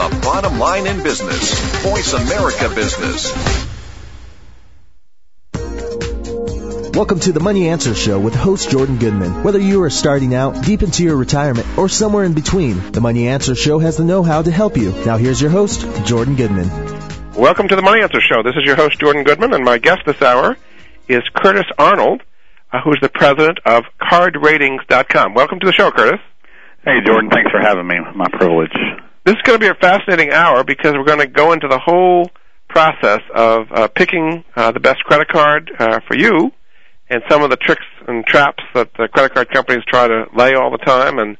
the bottom line in business. Voice America Business. Welcome to the Money Answer Show with host Jordan Goodman. Whether you are starting out, deep into your retirement, or somewhere in between, the Money Answer Show has the know-how to help you. Now here's your host, Jordan Goodman. Welcome to the Money Answer Show. This is your host, Jordan Goodman, and my guest this hour is Curtis Arnold, uh, who's the president of CardRatings.com. Welcome to the show, Curtis. Hey, Jordan. Thanks for having me. My privilege. This is going to be a fascinating hour because we're going to go into the whole process of uh, picking uh, the best credit card uh, for you and some of the tricks and traps that the credit card companies try to lay all the time, and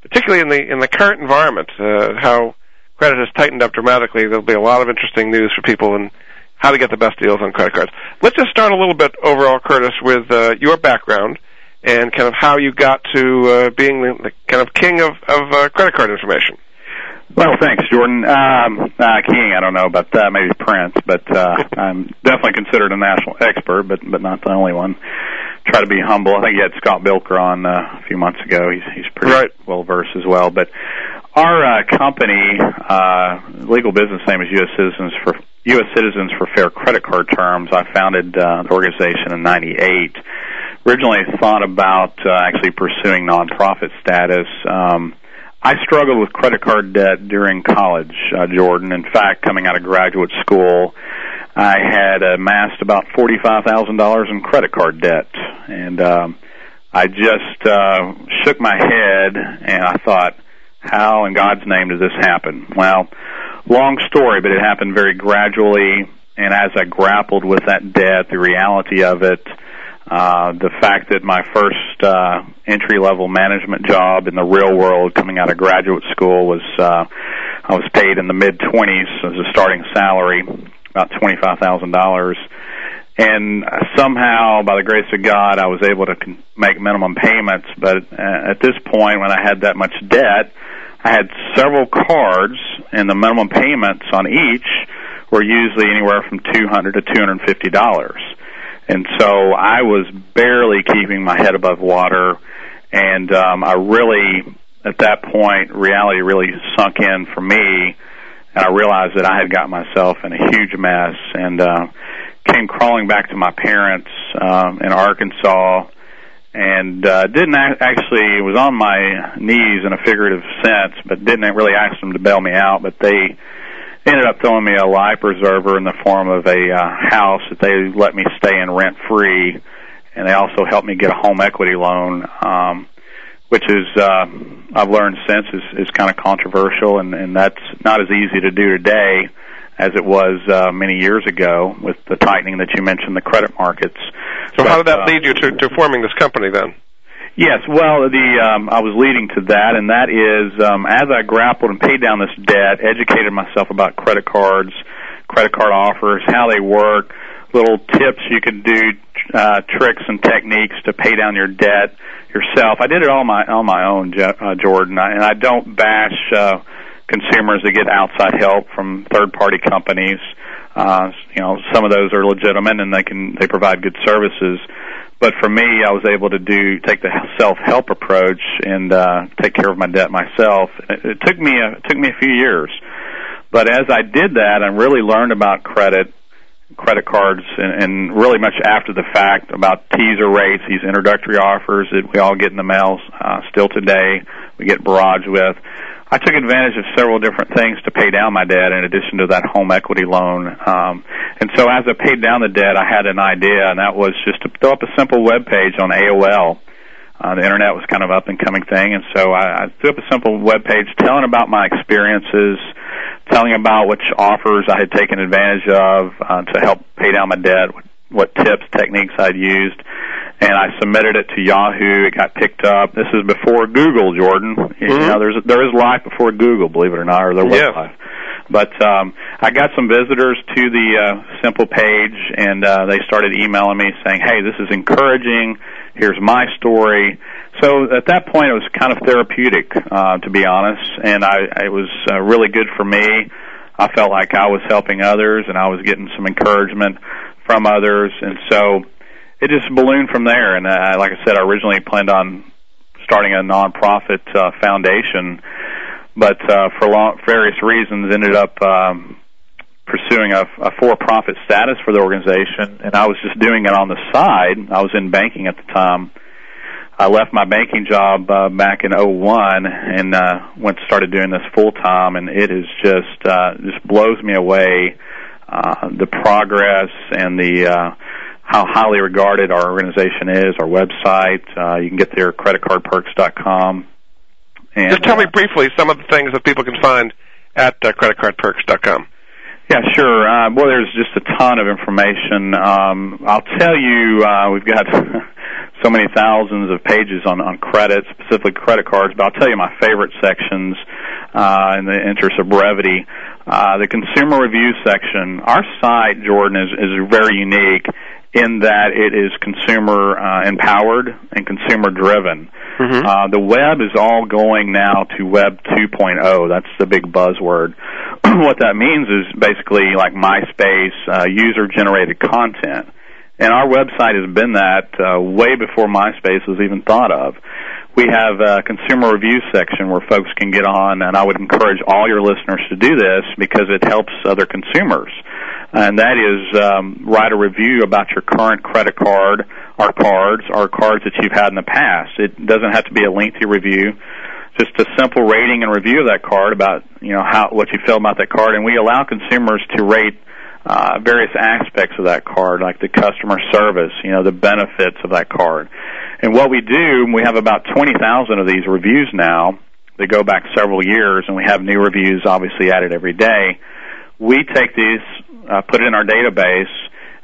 particularly in the in the current environment, uh, how credit has tightened up dramatically. There'll be a lot of interesting news for people and how to get the best deals on credit cards. Let's just start a little bit overall, Curtis, with uh, your background and kind of how you got to uh, being the, the kind of king of, of uh, credit card information. Well, thanks, Jordan. Um, uh, King, I don't know about that. Maybe Prince, but uh, I'm definitely considered a national expert, but but not the only one. Try to be humble. I think you had Scott Bilker on uh, a few months ago. He's he's pretty right. well versed as well. But our uh, company, uh, legal business name is U.S. Citizens for U.S. Citizens for Fair Credit Card Terms. I founded uh, the organization in '98. Originally, thought about uh, actually pursuing nonprofit status. Um, I struggled with credit card debt during college, uh, Jordan. In fact, coming out of graduate school, I had amassed about forty-five thousand dollars in credit card debt, and um, I just uh, shook my head and I thought, "How in God's name did this happen?" Well, long story, but it happened very gradually. And as I grappled with that debt, the reality of it, uh, the fact that my first uh, entry level management job in the real world coming out of graduate school was uh, I was paid in the mid 20s as a starting salary, about $25,000. And somehow, by the grace of God, I was able to con- make minimum payments. But uh, at this point, when I had that much debt, I had several cards, and the minimum payments on each were usually anywhere from 200 to 250 dollars and so I was barely keeping my head above water, and um, I really, at that point, reality really sunk in for me, and I realized that I had got myself in a huge mess, and uh, came crawling back to my parents um, in Arkansas, and uh, didn't a- actually was on my knees in a figurative sense, but didn't really ask them to bail me out, but they ended up throwing me a life preserver in the form of a uh, house that they let me stay in rent free, and they also helped me get a home equity loan, um, which is uh, I've learned since is, is kind of controversial, and, and that's not as easy to do today as it was uh, many years ago with the tightening that you mentioned, the credit markets. So But, how did that uh, lead you to, to forming this company then? Yes, well, the um, I was leading to that, and that is um, as I grappled and paid down this debt, educated myself about credit cards, credit card offers, how they work, little tips you can do, uh, tricks and techniques to pay down your debt yourself. I did it all my on my own, uh, Jordan, I, and I don't bash uh, consumers that get outside help from third party companies. Uh, you know, some of those are legitimate and they can they provide good services but for me, I was able to do take the self help approach and uh, take care of my debt myself. It, it took me a, it took me a few years, but as I did that, I really learned about credit, credit cards, and, and really much after the fact about teaser rates, these introductory offers that we all get in the mail uh, still today. We get barraged with. I took advantage of several different things to pay down my debt in addition to that home equity loan. Um, and so as I paid down the debt, I had an idea, and that was just to throw up a simple web page on AOL. Uh, the internet was kind of up and coming thing, and so I, I threw up a simple web page telling about my experiences, telling about which offers I had taken advantage of uh, to help pay down my debt, what, tips, techniques I'd used, and I submitted it to Yahoo. It got picked up. This is before Google, Jordan. You Mhm. know, there's there is life before Google, believe it or not, or there was Yes. life. But um, I got some visitors to the uh, simple page, and uh, they started emailing me saying, "Hey, this is encouraging. Here's my story." So at that point, it was kind of therapeutic, uh, to be honest, and I it was uh, really good for me. I felt like I was helping others, and I was getting some encouragement from others, and so it just ballooned from there. And uh, like I said, I originally planned on starting a nonprofit uh, foundation, but uh, for long, various reasons ended up um, pursuing a, a for-profit status for the organization, and I was just doing it on the side. I was in banking at the time. I left my banking job uh, back in '01 and uh, went started doing this full time, and it is just uh, just blows me away uh, the progress and the uh, how highly regarded our organization is. Our website, uh, you can get there creditcardperks.com. And, Just tell me briefly some of the things that people can find at uh, creditcardperks.com. Yeah, sure. Uh, well, there's just a ton of information. Um, I'll tell you, uh, we've got so many thousands of pages on, on credit, specifically credit cards, but I'll tell you my favorite sections uh, in the interest of brevity. Uh, the consumer review section. Our site, Jordan, is, is very unique in that it is consumer uh, empowered and consumer driven. Mm-hmm. Uh, the web is all going now to Web 2.0. That's the big buzzword. what that means is basically like MySpace, uh, user generated content. And our website has been that uh, way before MySpace was even thought of. We have a consumer review section where folks can get on, and I would encourage all your listeners to do this because it helps other consumers and that is um, write a review about your current credit card, our cards, our cards that you've had in the past. It doesn't have to be a lengthy review, just a simple rating and review of that card about you know how what you feel about that card, and we allow consumers to rate uh, various aspects of that card, like the customer service, you know, the benefits of that card. And what we do, we have about 20,000 of these reviews now that go back several years, and we have new reviews obviously added every day. We take these uh, put it in our database,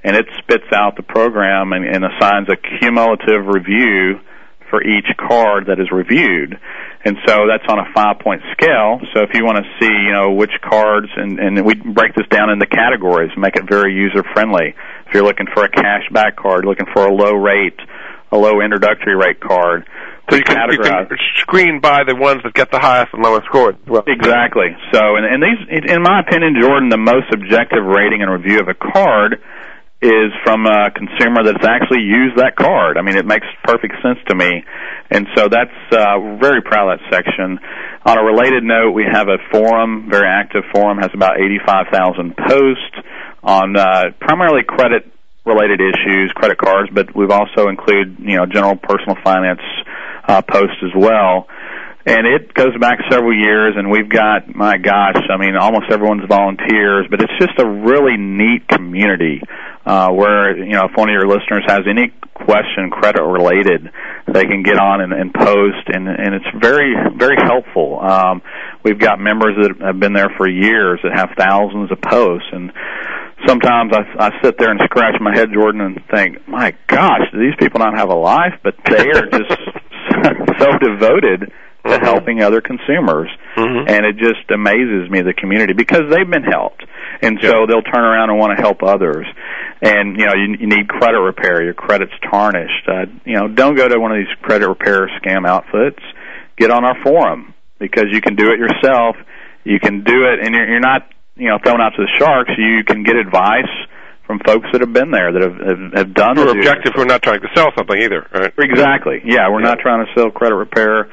and it spits out the program and, and assigns a cumulative review for each card that is reviewed. And so that's on a five point scale. So if you want to see, you know, which cards, and, and we break this down into categories, make it very user friendly. If you're looking for a cash back card, looking for a low rate, a low introductory rate card, so you can, you can screen by the ones that get the highest and lowest scores. Well. Exactly. So, and, and these, in my opinion, Jordan, the most objective rating and review of a card is from a consumer that's actually used that card. I mean, it makes perfect sense to me, and so that's uh, very proud of that section. On a related note, we have a forum, very active forum, has about eighty-five thousand posts on uh, primarily credit related issues, credit cards, but we've also included you know general personal finance uh, post as well. And it goes back several years, and we've got, my gosh, I mean, almost everyone's volunteers, but it's just a really neat community uh, where, you know, if one of your listeners has any question credit related, they can get on and, and post, and, and it's very, very helpful. Um, we've got members that have been there for years that have thousands of posts, and sometimes I, I sit there and scratch my head, Jordan, and think, my gosh, do these people not have a life? But they are just so devoted to mm-hmm. helping other consumers, mm-hmm. and it just amazes me the community because they've been helped, and yeah. so they'll turn around and want to help others. And you know, you, you need credit repair. Your credit's tarnished. Uh, you know, don't go to one of these credit repair scam outfits. Get on our forum because you can do it yourself. You can do it, and you're, you're not you know thrown out to the sharks. You can get advice from folks that have been there that have have, have done. We're objective. We're not trying to sell something either. Right? Exactly. Yeah, we're yeah. not trying to sell credit repair.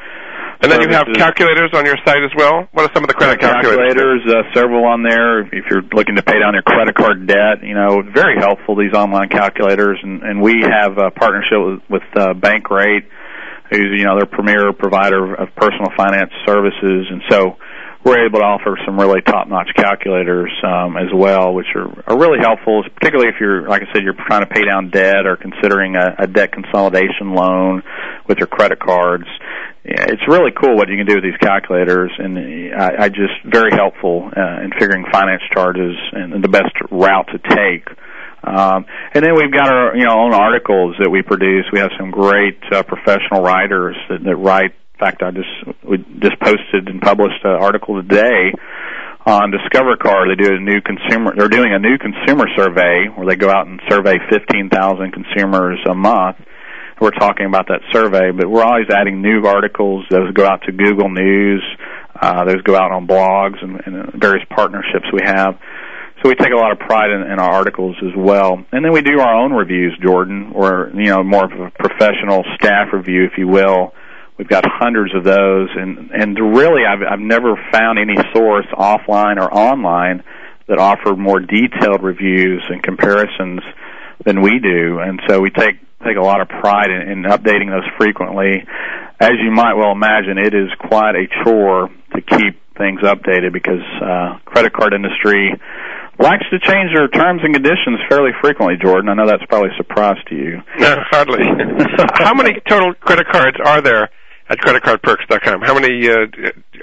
And then you have calculators on your site as well. What are some of the credit calculators? calculators uh, several on there. If you're looking to pay down your credit card debt, you know, very helpful these online calculators. And, and we have a partnership with, with uh, Bankrate, who's you know their premier provider of personal finance services. And so we're able to offer some really top-notch calculators um, as well, which are, are really helpful, particularly if you're, like I said, you're trying to pay down debt or considering a, a debt consolidation loan with your credit cards. It's really cool what you can do with these calculators, and I, I just very helpful uh, in figuring finance charges and the best route to take. Um, and then we've got our you know own articles that we produce. We have some great uh, professional writers that, that write fact, I just we just posted and published an article today on Discover Card. They do a new consumer. They're doing a new consumer survey where they go out and survey 15,000 consumers a month. We're talking about that survey, but we're always adding new articles. Those go out to Google News. Uh, those go out on blogs and, and various partnerships we have. So we take a lot of pride in, in our articles as well. And then we do our own reviews, Jordan, or, you know, more of a professional staff review, if you will, We've got hundreds of those, and and really, I've I've never found any source offline or online that offer more detailed reviews and comparisons than we do. And so we take take a lot of pride in, in updating those frequently. As you might well imagine, it is quite a chore to keep things updated because uh, credit card industry likes to change their terms and conditions fairly frequently. Jordan, I know that's probably a surprise to you. No, hardly. How many total credit cards are there at creditcardperks.com? How many uh,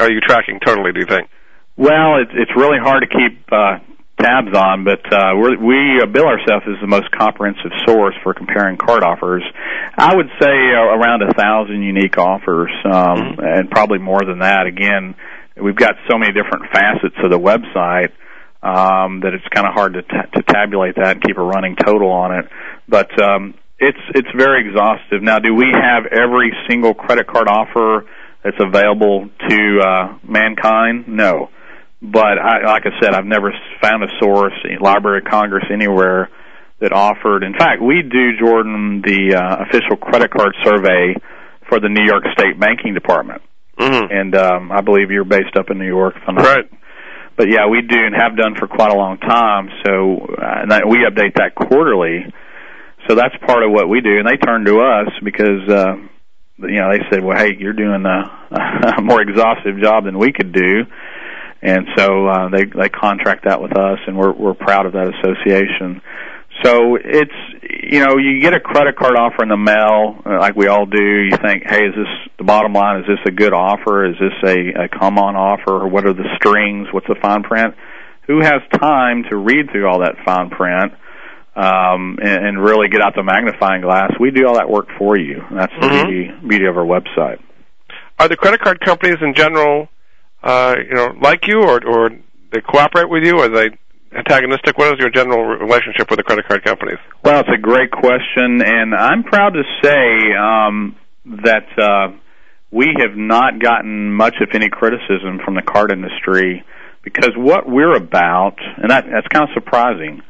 are you tracking totally? Do you think? Well, it's it's really hard to keep uh, tabs on, but uh, we're, we uh, bill ourselves as the most comprehensive source for comparing card offers. I would say uh, around a thousand unique offers, um, mm-hmm. and probably more than that. Again, we've got so many different facets of the website um, that it's kind of hard to, t- to tabulate that and keep a running total on it. But um, it's it's very exhaustive. Now, do we have every single credit card offer that's available to uh, mankind? No. But I, like I said, I've never found a source, Library of Congress, anywhere that offered. In fact, we do Jordan the uh, official credit card survey for the New York State Banking Department, mm-hmm. and um, I believe you're based up in New York. If I'm not, right. But yeah, we do and have done for quite a long time. So uh, and that, we update that quarterly. So that's part of what we do, and they turn to us because uh, you know they said, "Well, hey, you're doing a, a more exhaustive job than we could do." and so uh, they they contract that with us, and we're we're proud of that association. So it's you know you get a credit card offer in the mail uh, like we all do. You think, hey, is this the bottom line? Is this a good offer? Is this a, a come on offer? Or what are the strings? What's the fine print? Who has time to read through all that fine print um, and, and really get out the magnifying glass? We do all that work for you. That's the mm-hmm. beauty, beauty of our website. Are the credit card companies in general uh, you know, like you, or or they cooperate with you, or they antagonistic? What is your general relationship with the credit card companies? Well, it's a great question, and I'm proud to say um, that uh, we have not gotten much, if any, criticism from the card industry because what we're about, and that, that's kind of surprising,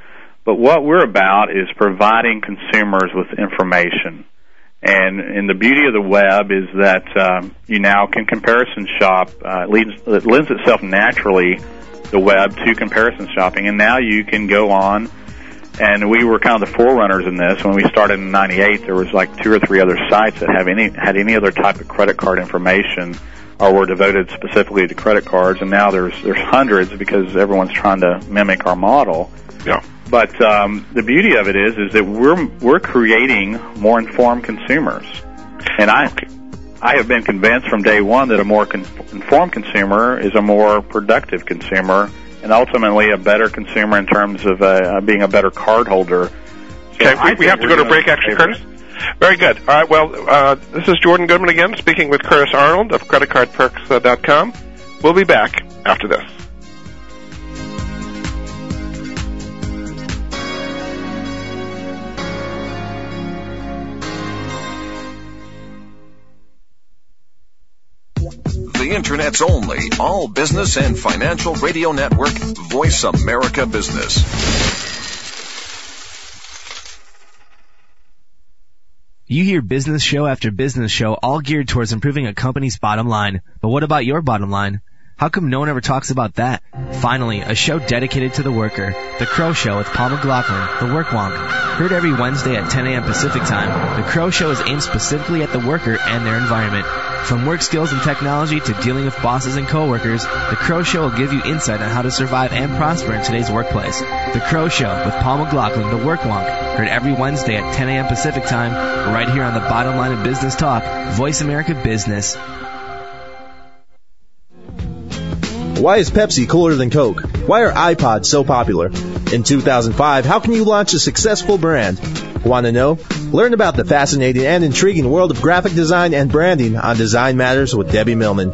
but what we're about is providing consumers with information. And, and the beauty of the web is that um, you now can comparison shop. Uh, it, leads, it lends itself naturally, the web, to comparison shopping. And now you can go on, and we were kind of the forerunners in this. When we started in '98, there was like two or three other sites that have any had any other type of credit card information or were devoted specifically to credit cards. And now there's there's hundreds because everyone's trying to mimic our model. Yeah. But um, the beauty of it is, is that we're we're creating more informed consumers, and I I have been convinced from day one that a more con- informed consumer is a more productive consumer, and ultimately a better consumer in terms of uh, being a better card holder. So okay, we, we have to go to break, actually, Curtis. Very good. All right. Well, uh, this is Jordan Goodman again, speaking with Curtis Arnold of CreditCardPerks.com. We'll be back after this. The Internet's only all business and financial radio network, Voice America Business. You hear business show after business show all geared towards improving a company's bottom line. But what about your bottom line? How come no one ever talks about that? Finally, a show dedicated to the worker. The Crow Show with Paul McLaughlin, the Work Wonk. Heard every Wednesday at 10 a.m. Pacific Time, the Crow Show is aimed specifically at the worker and their environment. From work skills and technology to dealing with bosses and coworkers, the Crow Show will give you insight on how to survive and prosper in today's workplace. The Crow Show with Paul McLaughlin, the Work Wonk. Heard every Wednesday at 10 a.m. Pacific Time, right here on the bottom line of business talk, Voice America Business. Why is Pepsi cooler than Coke? Why are iPods so popular? In 2005, how can you launch a successful brand? Want to know? Learn about the fascinating and intriguing world of graphic design and branding on Design Matters with Debbie Millman.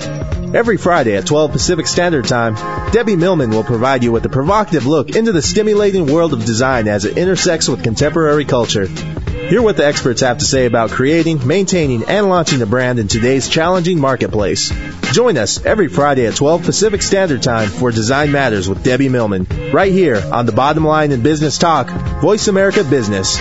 Every Friday at 12 Pacific Standard Time, Debbie Millman will provide you with a provocative look into the stimulating world of design as it intersects with contemporary culture. Hear what the experts have to say about creating, maintaining, and launching a brand in today's challenging marketplace. Join us every Friday at 12 Pacific Standard Time for Design Matters with Debbie Millman, right here on the Bottom Line in Business Talk, Voice America Business.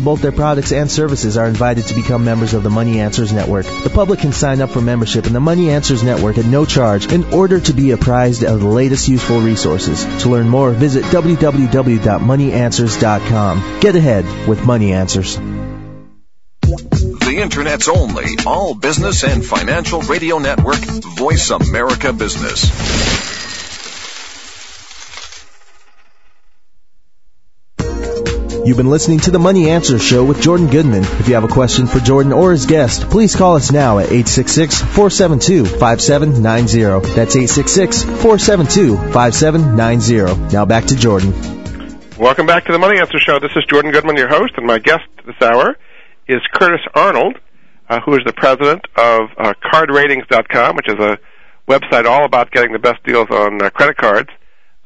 both their products and services are invited to become members of the Money Answers Network. The public can sign up for membership in the Money Answers Network at no charge in order to be apprised of the latest useful resources. To learn more, visit www.moneyanswers.com. Get ahead with Money Answers. The Internet's only all business and financial radio network, Voice America Business. You've been listening to the Money Answer Show with Jordan Goodman. If you have a question for Jordan or his guest, please call us now at 866-472-5790. That's 866-472-5790. Now back to Jordan. Welcome back to the Money Answer Show. This is Jordan Goodman, your host, and my guest this hour is Curtis Arnold, uh, who is the president of uh, CardRatings.com, which is a website all about getting the best deals on uh, credit cards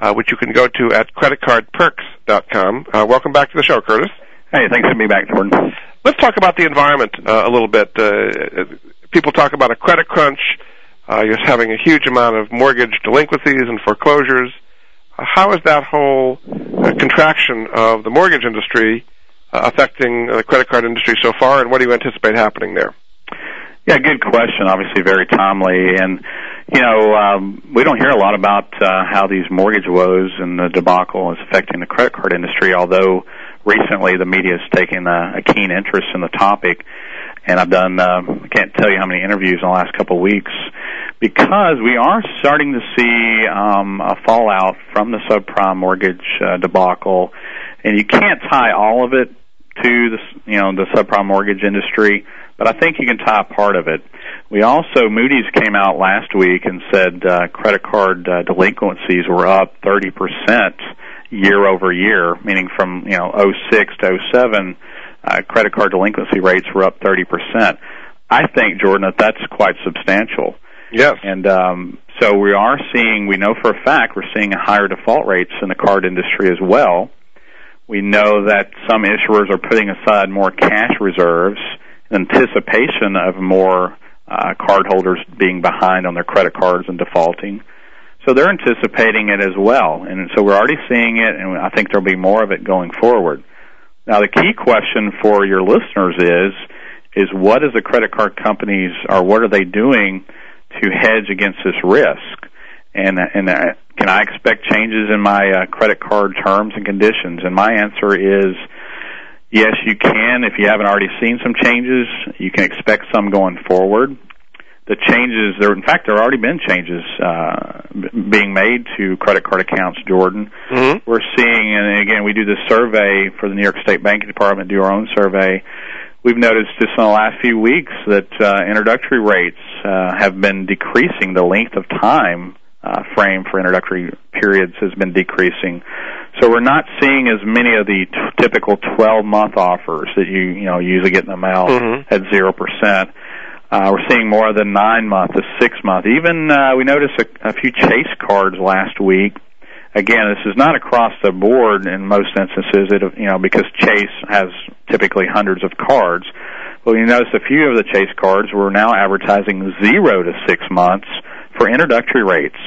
uh, which you can go to at creditcardperks.com. Uh, welcome back to the show, Curtis. Hey, thanks for being back, Jordan. Let's talk about the environment uh, a little bit. Uh, people talk about a credit crunch. Uh, you're having a huge amount of mortgage delinquencies and foreclosures. Uh, how is that whole uh, contraction of the mortgage industry uh, affecting the credit card industry so far, and what do you anticipate happening there? Yeah, good question. Obviously, very timely, and you know, um, we don't hear a lot about uh, how these mortgage woes and the debacle is affecting the credit card industry. Although recently the media has taken a, a keen interest in the topic, and I've done uh, I can't tell you how many interviews in the last couple of weeks because we are starting to see um, a fallout from the subprime mortgage uh, debacle, and you can't tie all of it to the you know the subprime mortgage industry, but I think you can tie part of it. We also Moody's came out last week and said uh, credit card uh, delinquencies were up 30 percent year over year, meaning from you know 06 to 07, uh, credit card delinquency rates were up 30 percent. I think Jordan that that's quite substantial. Yes. And um, so we are seeing, we know for a fact, we're seeing higher default rates in the card industry as well. We know that some issuers are putting aside more cash reserves anticipation of more uh, cardholders being behind on their credit cards and defaulting. So they're anticipating it as well. And so we're already seeing it, and I think there'll be more of it going forward. Now, the key question for your listeners is, is what is the credit card companies, or what are they doing to hedge against this risk? And, and uh, can I expect changes in my uh, credit card terms and conditions? And my answer is, Yes, you can. If you haven't already seen some changes, you can expect some going forward. The changes, there, in fact, there have already been changes uh, being made to credit card accounts, Jordan. Mm-hmm. We're seeing, and again, we do this survey for the New York State Banking Department, do our own survey. We've noticed just in the last few weeks that uh, introductory rates uh, have been decreasing. The length of time uh, frame for introductory periods has been decreasing. So we're not seeing as many of the t- typical 12 month offers that you you know usually get in the mail Mhm. at zero percent. Uh, we're seeing more of the nine month, the six month. Even uh, we noticed a, a few Chase cards last week. Again, this is not across the board in most instances. It you know because Chase has typically hundreds of cards. Well, you notice a few of the Chase cards were now advertising zero to six months for introductory rates.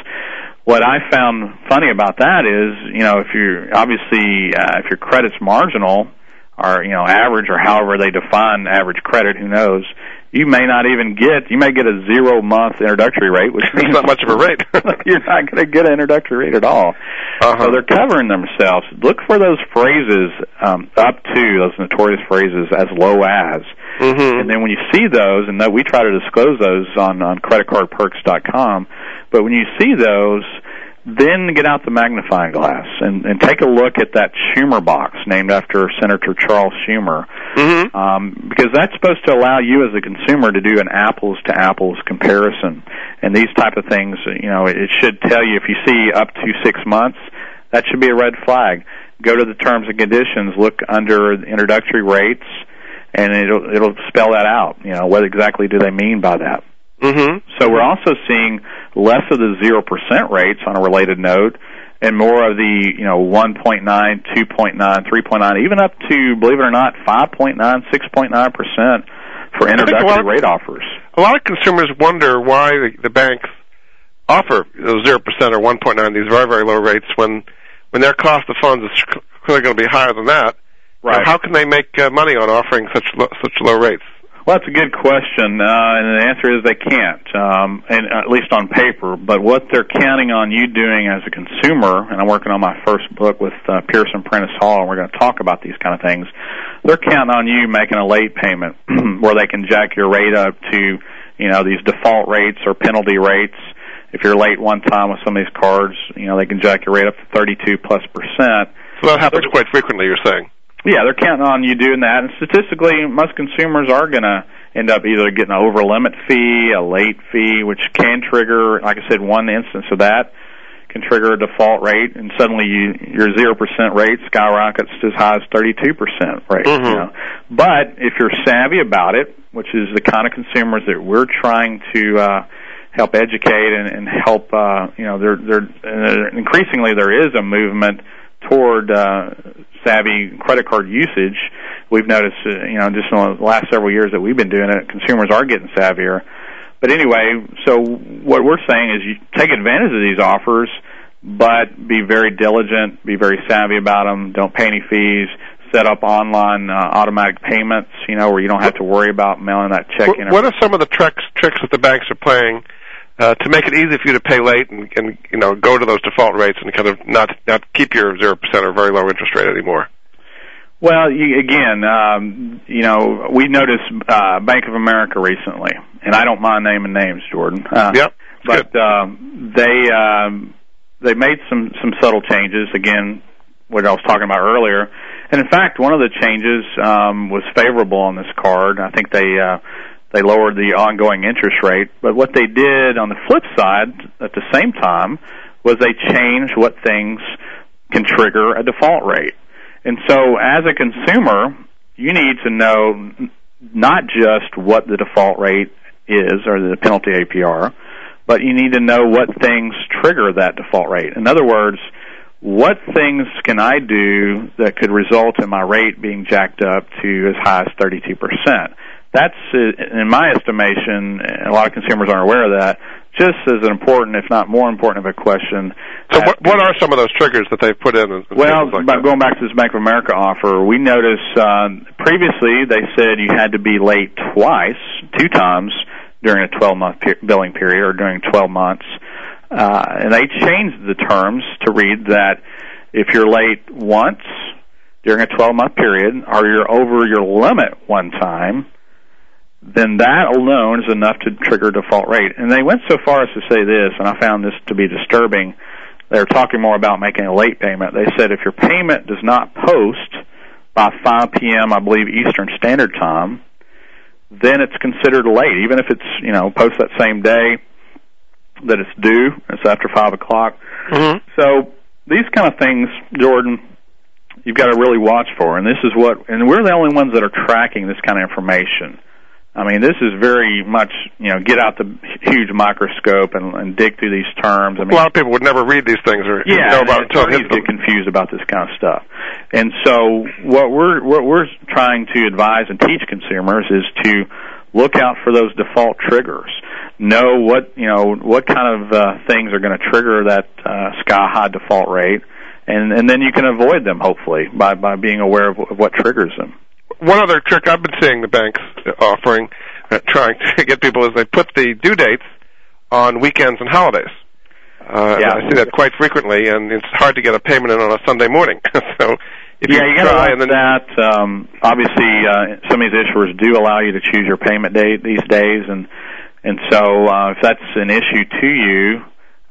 What I found funny about that is, you know, if you're obviously uh, if your credit's marginal or you know average or however they define average credit, who knows? You may not even get you may get a zero month introductory rate, which means not much of a rate. you're not going to get an introductory rate at all. Uh-huh. So they're covering themselves. Look for those phrases um, up to those notorious phrases as low as. Mhm. And then when you see those, and that we try to disclose those on on creditcardperks.com, but when you see those, then get out the magnifying glass and, and take a look at that Schumer box named after Senator Charles Schumer, Mhm. um, because that's supposed to allow you as a consumer to do an apples to apples comparison. And these type of things, you know, it should tell you if you see up to six months, that should be a red flag. go to the terms and conditions, look under introductory rates, and it'll it'll spell that out. You know, what exactly do they mean by that? Mm-hmm. So we're also seeing less of the zero percent rates on a related note, and more of the you know 1.9, 2.9, 3.9, even up to believe it or not 5.9, 6.9 percent for introductory of, rate offers. A lot of consumers wonder why the, the banks offer zero percent or 1.9 these very very low rates when when their cost of funds is clearly going to be higher than that. Right. how can they make uh, money on offering such lo- such low rates? Well, that's a good question, uh, and the answer is they can't, um, and at least on paper. But what they're counting on you doing as a consumer, and I'm working on my first book with uh, Pearson Prentice Hall, and we're going to talk about these kind of things. They're counting on you making a late payment, where they can jack your rate up to, you know, these default rates or penalty rates. If you're late one time with some of these cards, you know, they can jack your rate up to 32 plus percent. So that happens quite frequently. You're saying. Yeah, they're counting on you doing that, and statistically, most consumers are going to end up either getting an over limit fee, a late fee, which can trigger, like I said, one instance of that can trigger a default rate, and suddenly you, your zero percent rate skyrockets to as high as thirty two percent rate. Mm-hmm. You know? But if you're savvy about it, which is the kind of consumers that we're trying to uh, help educate and, and help, uh, you know, there, there, uh, increasingly there is a movement toward uh, savvy credit card usage. We've noticed, uh, you know, just in the last several years that we've been doing it, consumers are getting savvier. But anyway, so what we're saying is you take advantage of these offers, but be very diligent, be very savvy about them. Don't pay any fees. Set up online uh, automatic payments, you know, where you don't have to worry about mailing that check What, in. what are some of the tricks tricks that the banks are playing uh, to make it easy for you to pay late and, and you know go to those default rates and kind of not not keep your zero percent or very low interest rate anymore? Well, you, again, um, you know, we noticed uh, Bank of America recently, and I don't mind naming names, Jordan. Uh, Yep. But um, they um, they made some some subtle changes. Again, what I was talking about earlier, and in fact, one of the changes um, was favorable on this card. I think they uh, they lowered the ongoing interest rate. But what they did on the flip side, at the same time, was they changed what things can trigger a default rate. And so, as a consumer, you need to know not just what the default rate is or the penalty APR, but you need to know what things trigger that default rate. In other words, what things can I do that could result in my rate being jacked up to as high as 32%? That's, uh, in my estimation, and a lot of consumers aren't aware of that, just as an important, if not more important, of a question. So what what are some of those triggers that they've put in? and well, like going back to this Bank of America offer, we noticed uh, previously they said you had to be late twice, two times during a 12 month pe- billing period or during 12 months, uh, and they changed the terms to read that if you're late once during a 12 month period or you're over your limit one time, then that alone is enough to trigger default rate. And they went so far as to say this, and I found this to be disturbing. They're talking more about making a late payment. They said if your payment does not post by 5 p.m., I believe Eastern Standard Time, then it's considered late, even if it's you know post that same day that it's due. It's after five o'clock. Mhm. So these kind of things, Jordan, you've got to really watch for. And this is what, and we're the only ones that are tracking this kind of information. I mean, this is very much, you know, get out the huge microscope and, and dig through these terms. I a mean, a lot of people would never read these things or yeah, know about until it them. get confused about this kind of stuff. And so, what we're what we're trying to advise and teach consumers is to look out for those default triggers. Know what you know what kind of uh, things are going to trigger that uh, sky high default rate, and and then you can avoid them hopefully by by being aware of, of what triggers them. One other trick I've been seeing the banks offering, uh, trying to get people, is they put the due dates on weekends and holidays. Uh, Yeah. I see that quite frequently, and it's hard to get a payment in on a Sunday morning. so if yeah, you, you got to try and then that. Um, obviously, uh, some of these issuers do allow you to choose your payment date these days, and and so uh, if that's an issue to you,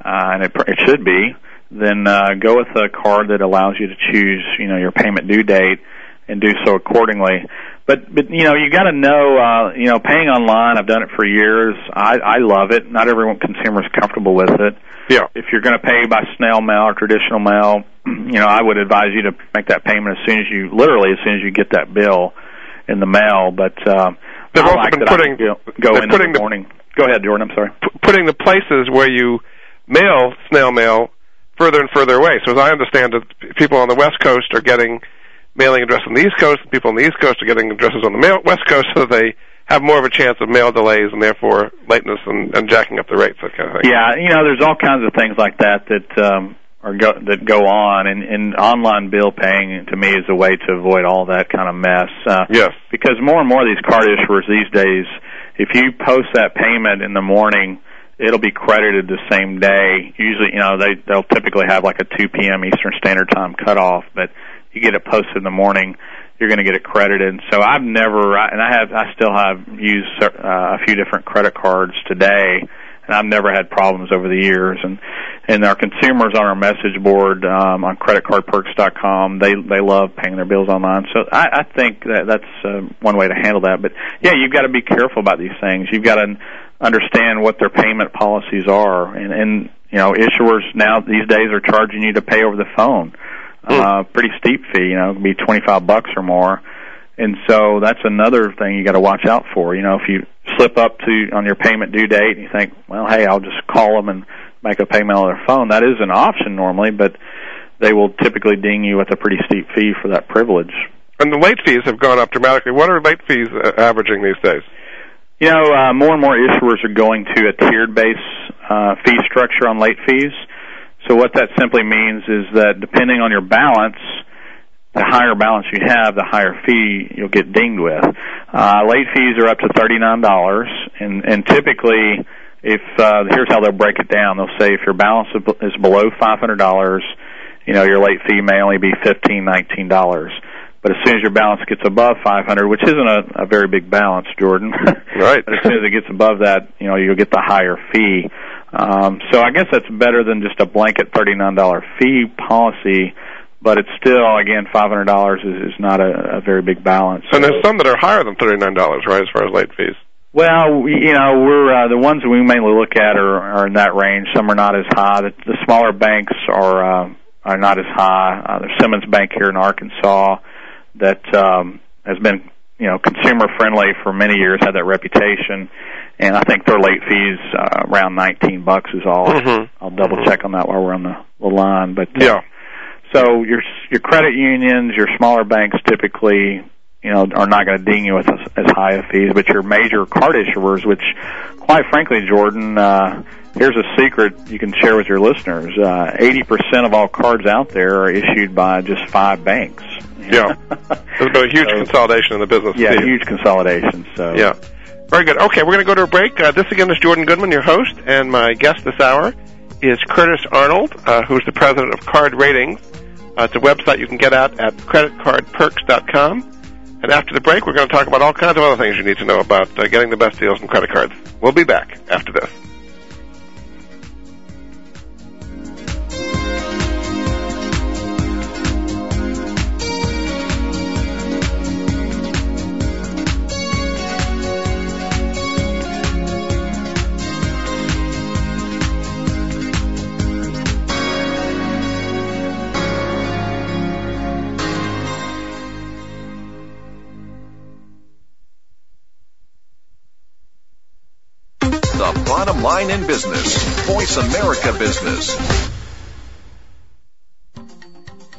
uh, and it, it should be, then uh, go with a card that allows you to choose, you know, your payment due date and do so accordingly. But but you know you got to know uh, you know paying online. I've done it for years. I, I love it. Not everyone consumer is comfortable with it yeah, if you're going to pay by snail mail or traditional mail, you know, I would advise you to make that payment as soon as you, literally as soon as you get that bill in the mail. But uh, they've I also like been putting go, go in putting in the the- morning. Go ahead, Jordan. I'm sorry. p- putting the places where you mail snail mail further and further away. So as I understand it, people on the West Coast are getting mailing address on the East Coast, and people on the East Coast are getting addresses on the mail- West Coast, so they have more of a chance of mail delays and therefore lateness and, and jacking up the rates, that kind of thing. Yeah, you know, there's all kinds of things like that that um, are go, that go on, and, and online bill paying to me is a way to avoid all that kind of mess. Uh, Yes. because more and more of these card issuers these days, if you post that payment in the morning, it'll be credited the same day. Usually, you know, they they'll typically have like a 2 p.m. Eastern Standard Time cutoff, but you get it posted in the morning, you're going to get it credited. So I've never, and I have, I still have used uh, a few different credit cards today, and I've never had problems over the years. And and our consumers on our message board um, on creditcardperks.com, they they love paying their bills online. So I, I think that that's uh, one way to handle that. But yeah, you've got to be careful about these things. You've got to understand what their payment policies are, and and you know issuers now these days are charging you to pay over the phone. Uh, pretty steep fee, you know, it can be 25 bucks or more. And so that's another thing you got to watch out for. You know, if you slip up to on your payment due date and you think, well, hey, I'll just call them and make a payment on their phone, that is an option normally, but they will typically ding you with a pretty steep fee for that privilege. And the late fees have gone up dramatically. What are late fees uh, averaging these days? You know, uh, more and more issuers are going to a tiered base uh, fee structure on late fees. So what that simply means is that depending on your balance, the higher balance you have, the higher fee you'll get dinged with. Uh, late fees are up to thirty-nine dollars, and and typically, if uh, here's how they'll break it down. They'll say if your balance is below five hundred dollars, you know your late fee may only be fifteen, nineteen dollars. But as soon as your balance gets above 500, which isn't a, a very big balance, Jordan, Right. as soon as it gets above that, you know you'll get the higher fee. Um, so I guess that's better than just a blanket $39 fee policy, but it's still again $500 is, is not a, a very big balance. And there's some that are higher than $39, right, as far as late fees. Well, you know, we're uh, the ones that we mainly look at are, are in that range. Some are not as high. The, the smaller banks are uh, are not as high. Uh, there's Simmons Bank here in Arkansas that um, has been you know consumer friendly for many years, had that reputation, and I think their late fees uh, around 19 bucks is all. Mhm. I'll double check on that while we're on the, the line, but uh, Yeah. so your your credit unions, your smaller banks typically, you know, are not going to ding you with as, as high of fees, but your major card issuers, which, quite frankly, Jordan, uh, here's a secret you can share with your listeners: uh, eighty percent of all cards out there are issued by just five banks. Yeah. There's been a huge So- consolidation in the business. yeah, Steve. huge consolidation. So Yeah. Very good. Okay, we're going to go to a break. Uh, this again is Jordan Goodman, your host, and my guest this hour is Curtis Arnold, uh, who's the president of Card Ratings. Uh, it's a website you can get at at creditcardperks.com. And after the break, we're going to talk about all kinds of other things you need to know about uh, getting the best deals in credit cards. We'll be back after this. The bottom line in business. Voice America Business.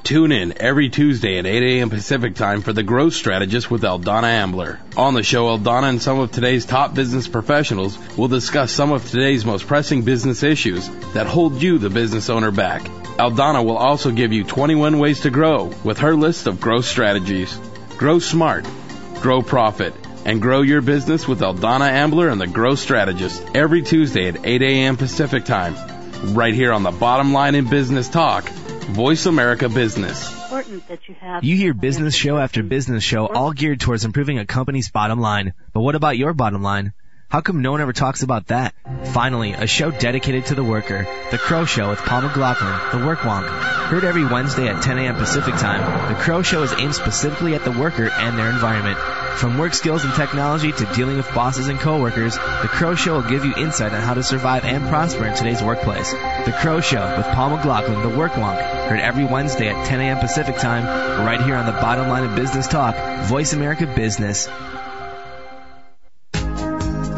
Tune in every Tuesday at 8 a.m. Pacific time for the Growth Strategist with Eldonna Ambler. On the show, Eldonna and some of today's top business professionals will discuss some of today's most pressing business issues that hold you, the business owner, back. Eldonna will also give you 21 ways to grow with her list of growth strategies. Grow smart, grow profit, and grow your business with Eldonna Ambler and the Growth Strategist every Tuesday at 8 a.m. Pacific time. Right here on the bottom line in business talk, Voice America Business. you. You hear business show after business show all geared towards improving a company's bottom line. But what about your bottom line? How come no one ever talks about that? Finally, a show dedicated to the worker. The Crow Show with Paul McLaughlin, the Work Wonk. Heard every Wednesday at 10 a.m. Pacific Time, the Crow Show is aimed specifically at the worker and their environment. From work skills and technology to dealing with bosses and coworkers, the Crow Show will give you insight on how to survive and prosper in today's workplace. The Crow Show with Paul McLaughlin, the work wonk, heard every Wednesday at 10 a.m. Pacific Time, right here on the bottom line of business talk, Voice America Business.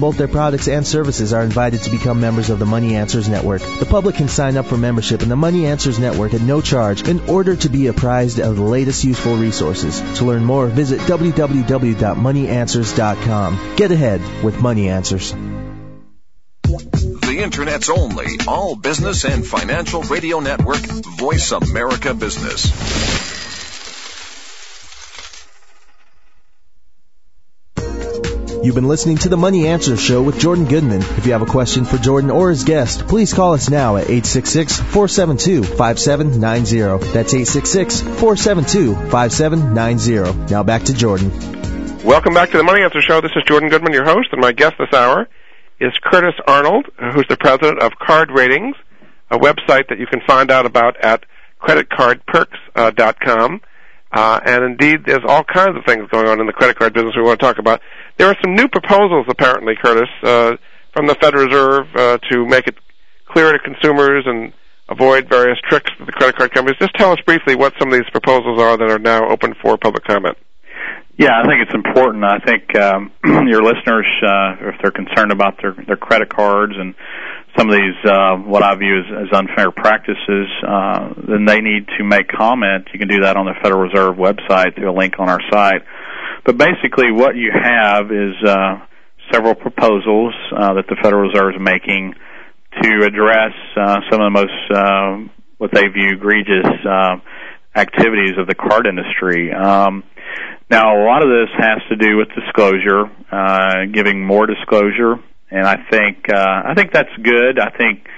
both their products and services are invited to become members of the Money Answers Network. The public can sign up for membership in the Money Answers Network at no charge in order to be apprised of the latest useful resources. To learn more, visit www.moneyanswers.com. Get ahead with Money Answers. The Internet's only all business and financial radio network, Voice America Business. You've been listening to the Money Answer Show with Jordan Goodman. If you have a question for Jordan or his guest, please call us now at 866-472-5790. That's 866-472-5790. Now back to Jordan. Welcome back to the Money Answer Show. This is Jordan Goodman, your host, and my guest this hour is Curtis Arnold, who's the president of Card Ratings, a website that you can find out about at creditcardperks.com. Uh, and indeed, there's all kinds of things going on in the credit card business we want to talk about. There are some new proposals, apparently, Curtis, uh, from the Federal Reserve uh, to make it clear to consumers and avoid various tricks that the credit card companies. Just tell us briefly what some of these proposals are that are now open for public comment. Yeah, I think it's important. I think um, your listeners, uh, if they're concerned about their their credit cards and some of these uh, what I view as, as unfair practices, uh, then they need to make comment. You can do that on the Federal Reserve website through a link on our site. But basically, what you have is uh, several proposals uh, that the Federal Reserve is making to address uh, some of the most uh, what they view egregious uh, activities of the card industry. Um, now, a lot of this has to do with disclosure, uh, giving more disclosure, and I think uh, I think that's good. I think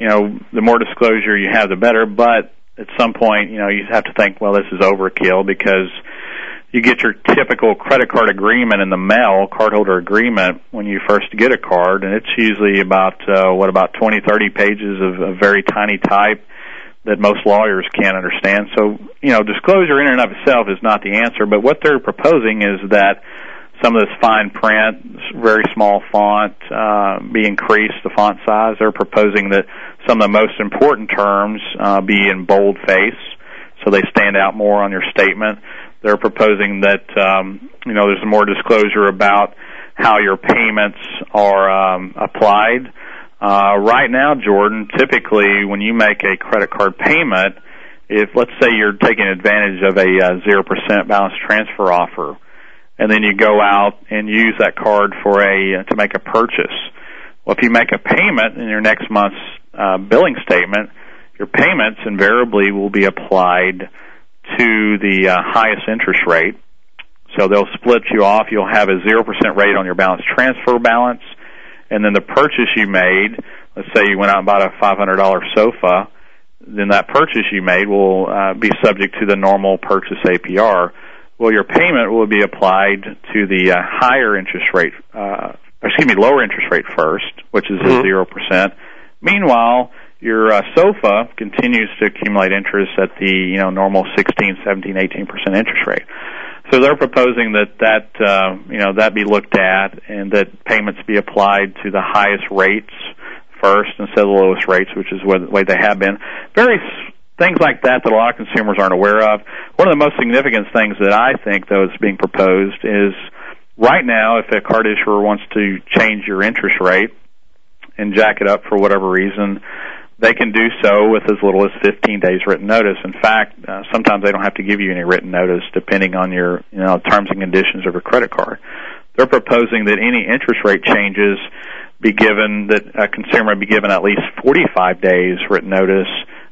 you know the more disclosure you have, the better. But at some point, you know, you have to think, well, this is overkill because you get your typical credit card agreement in the mail, cardholder agreement, when you first get a card, and it's usually about uh, what about twenty, thirty pages of, of very tiny type that most lawyers can't understand. So, you know, disclosure in and of itself is not the answer, but what they're proposing is that some of this fine print, very small font, uh, be increased the font size. They're proposing that some of the most important terms uh, be in bold face, so they stand out more on your statement. They're proposing that um, you know there's more disclosure about how your payments are um, applied. Uh, right now, Jordan, typically when you make a credit card payment, if let's say you're taking advantage of a zero uh, percent balance transfer offer, and then you go out and use that card for a uh, to make a purchase. Well, if you make a payment in your next month's uh, billing statement, your payments invariably will be applied to the uh, highest interest rate. So they'll split you off. You'll have a 0% rate on your balance transfer balance. And then the purchase you made, let's say you went out and bought a $500 sofa, then that purchase you made will uh, be subject to the normal purchase APR. Well, your payment will be applied to the uh, higher interest rate, uh, excuse me, lower interest rate first, which is mm-hmm. 0%. Meanwhile, your uh, sofa continues to accumulate interest at the you know normal 16, 17, 18 percent interest rate. So they're proposing that that uh, you know that be looked at and that payments be applied to the highest rates first instead of the lowest rates, which is the way they have been. Various things like that that a lot of consumers aren't aware of. One of the most significant things that I think though is being proposed is right now if a card issuer wants to change your interest rate and jack it up for whatever reason, they can do so with as little as 15 days written notice. In fact, uh, sometimes they don't have to give you any written notice depending on your, you know, terms and conditions of your credit card. They're proposing that any interest rate changes be given that a consumer be given at least 45 days written notice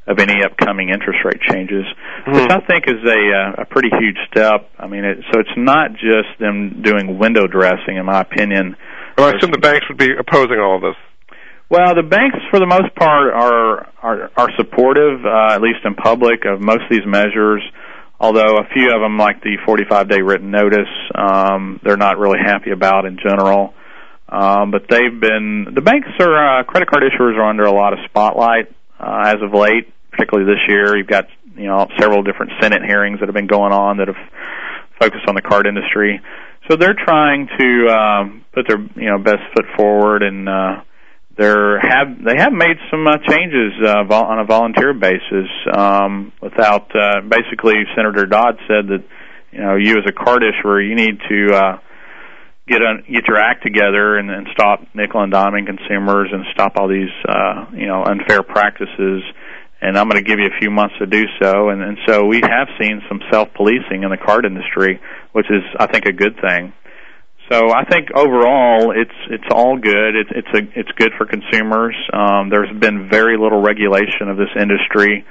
of any upcoming interest rate changes, mm-hmm. which I think is a uh, a pretty huge step. I mean, it, so it's not just them doing window dressing, in my opinion. Well, I assume the banks would be opposing all of this. Well, the banks, for the most part, are are, are supportive, uh, at least in public, of most of these measures. Although a few of them, like the 45-day written notice, um, they're not really happy about in general. Um, but they've been the banks are uh, credit card issuers are under a lot of spotlight uh, as of late, particularly this year. You've got you know several different Senate hearings that have been going on that have focused on the card industry. So they're trying to um, put their you know best foot forward, and uh, they're have they have made some uh, changes uh, vol- on a volunteer basis. Um, without uh, basically, Senator Dodd said that you know you as a card issuer you need to uh, get on, get your act together and, and stop nickel and diming consumers and stop all these uh, you know unfair practices and I'm going to give you a few months to do so. And, and so we have seen some self-policing in the card industry, which is, I think, a good thing. So I think overall, it's it's all good. It's it's a it's good for consumers. Um, there's been very little regulation of this industry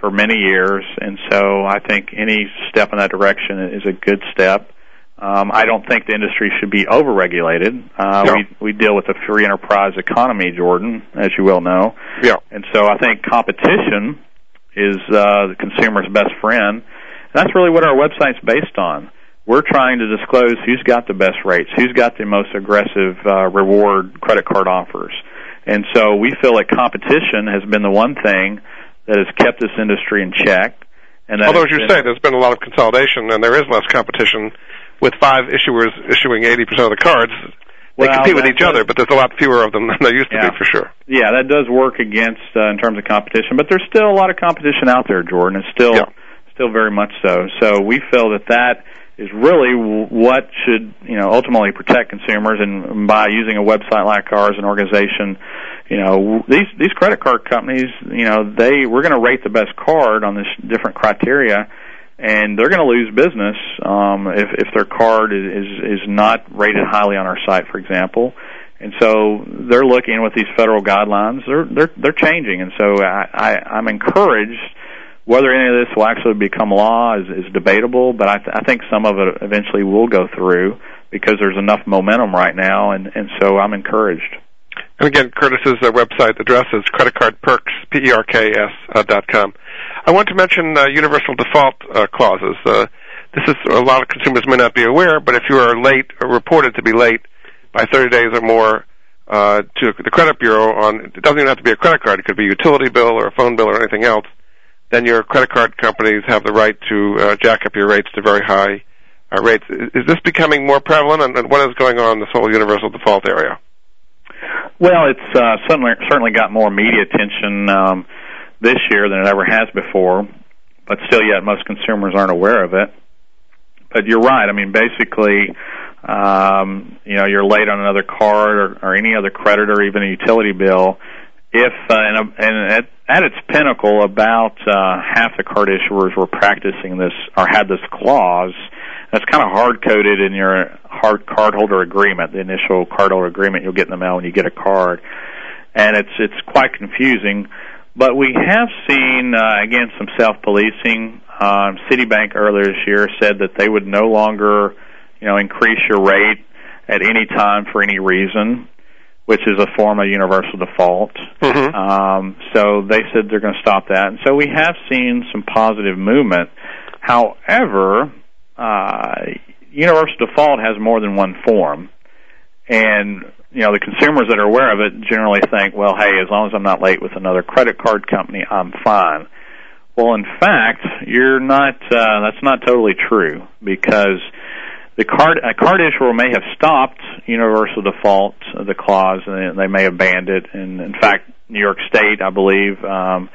for many years, and so I think any step in that direction is a good step. Um, I don't think the industry should be overregulated. Uh, No. We we deal with a free enterprise economy, Jordan, as you well know. Yeah. And so I think competition is uh, the consumer's best friend. And that's really what our website's based on. We're trying to disclose who's got the best rates, who's got the most aggressive uh, reward credit card offers. And so we feel that competition has been the one thing that has kept this industry in check. And Although, as you been- say, there's been a lot of consolidation, and there is less competition with five issuers issuing 80% of the cards. They Well, compete with each other, but there's a lot fewer of them than there used to Yeah. be, for sure. yeah, that does work against uh, in terms of competition, but there's still a lot of competition out there, Jordan. It's still Yeah. still very much so. So we feel that that is really what should you know ultimately protect consumers, and by using a website like ours, an organization, you know these these credit card companies, you know they we're going to rate the best card on this different criteria. And they're going to lose business um, if if their card is, is not rated highly on our site, for example. And so they're looking with these federal guidelines. They're they're they're changing, and so I, I I'm encouraged. Whether any of this will actually become law is, is debatable, but I, th- I think some of it eventually will go through because there's enough momentum right now, and and so I'm encouraged. And again, Curtis's uh, website address is creditcardperks, P-E-R-K-S, uh, dot com. I want to mention uh, universal default uh, clauses. Uh, this is a lot of consumers may not be aware, but if you are late or reported to be late by 30 days or more uh, to the credit bureau on, it doesn't even have to be a credit card. It could be a utility bill or a phone bill or anything else. Then your credit card companies have the right to uh, jack up your rates to very high uh, rates. Is is this becoming more prevalent, and, and what is going on in this whole universal default area? Well, it's uh, certainly certainly got more media attention um, this year than it ever has before, but still, yet most consumers aren't aware of it. But you're right. I mean, basically, um, you know, you're late on another card or, or any other credit or even a utility bill. If uh, and, and at, at its pinnacle, about uh, half the card issuers were practicing this or had this clause. That's kind of hard coded in your hard cardholder agreement, the initial cardholder agreement you'll get in the mail when you get a card, and it's it's quite confusing. But we have seen uh, again some self policing. Um, Citibank earlier this year said that they would no longer, you know, increase your rate at any time for any reason, which is a form of universal default. Mm-hmm. Um, so they said they're going to stop that, and so we have seen some positive movement. However, uh, universal default has more than one form, and you know the consumers that are aware of it generally think, well, hey, as long as I'm not late with another credit card company, I'm fine. Well, in fact, you're not. Uh, that's not totally true because the card a card issuer may have stopped universal default uh, the clause and they may have banned it. And in fact, New York State, I believe, um,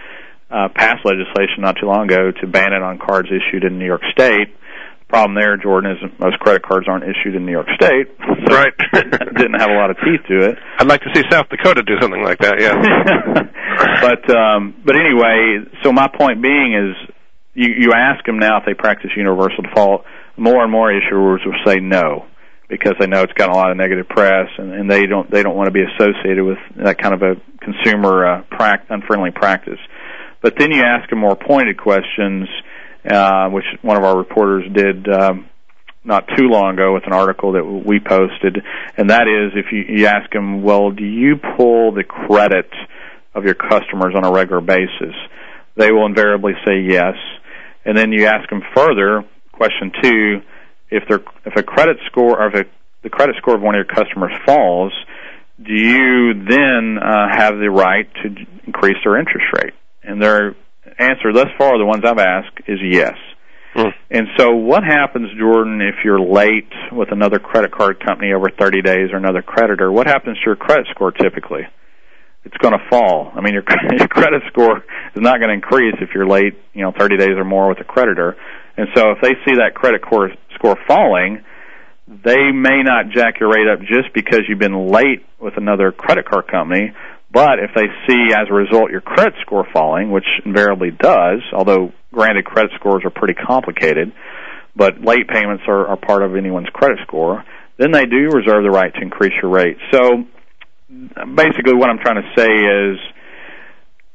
uh, passed legislation not too long ago to ban it on cards issued in New York State. The problem there, Jordan, is most credit cards aren't issued in New York State. So Right. didn't have a lot of teeth to it. I'd like to see South Dakota do something like that. Yeah. but um, but anyway, so my point being is, you you ask them now if they practice universal default. More and more issuers will say no because they know it's got a lot of negative press, and, and they don't they don't want to be associated with that kind of a consumer uh, unfriendly practice. But then you ask them more pointed questions, uh, which one of our reporters did um, not too long ago with an article that we posted, and that is if you, you ask them, well, do you pull the credit of your customers on a regular basis? They will invariably say yes. And then you ask them further, question two, if they if a credit score or if a, the credit score of one of your customers falls, do you then uh, have the right to increase their interest rate? And their answer thus far, the ones I've asked, is yes. Mm. And so, what happens, Jordan, if you're late with another credit card company over 30 days or another creditor? What happens to your credit score typically? It's going to fall. I mean, your, your credit score is not going to increase if you're late, you know, 30 days or more with a creditor. And so, if they see that credit score falling, they may not jack your rate up just because you've been late with another credit card company. But if they see as a result your credit score falling, which invariably does, although granted credit scores are pretty complicated, but late payments are, are part of anyone's credit score, then they do reserve the right to increase your rate. So basically what I'm trying to say is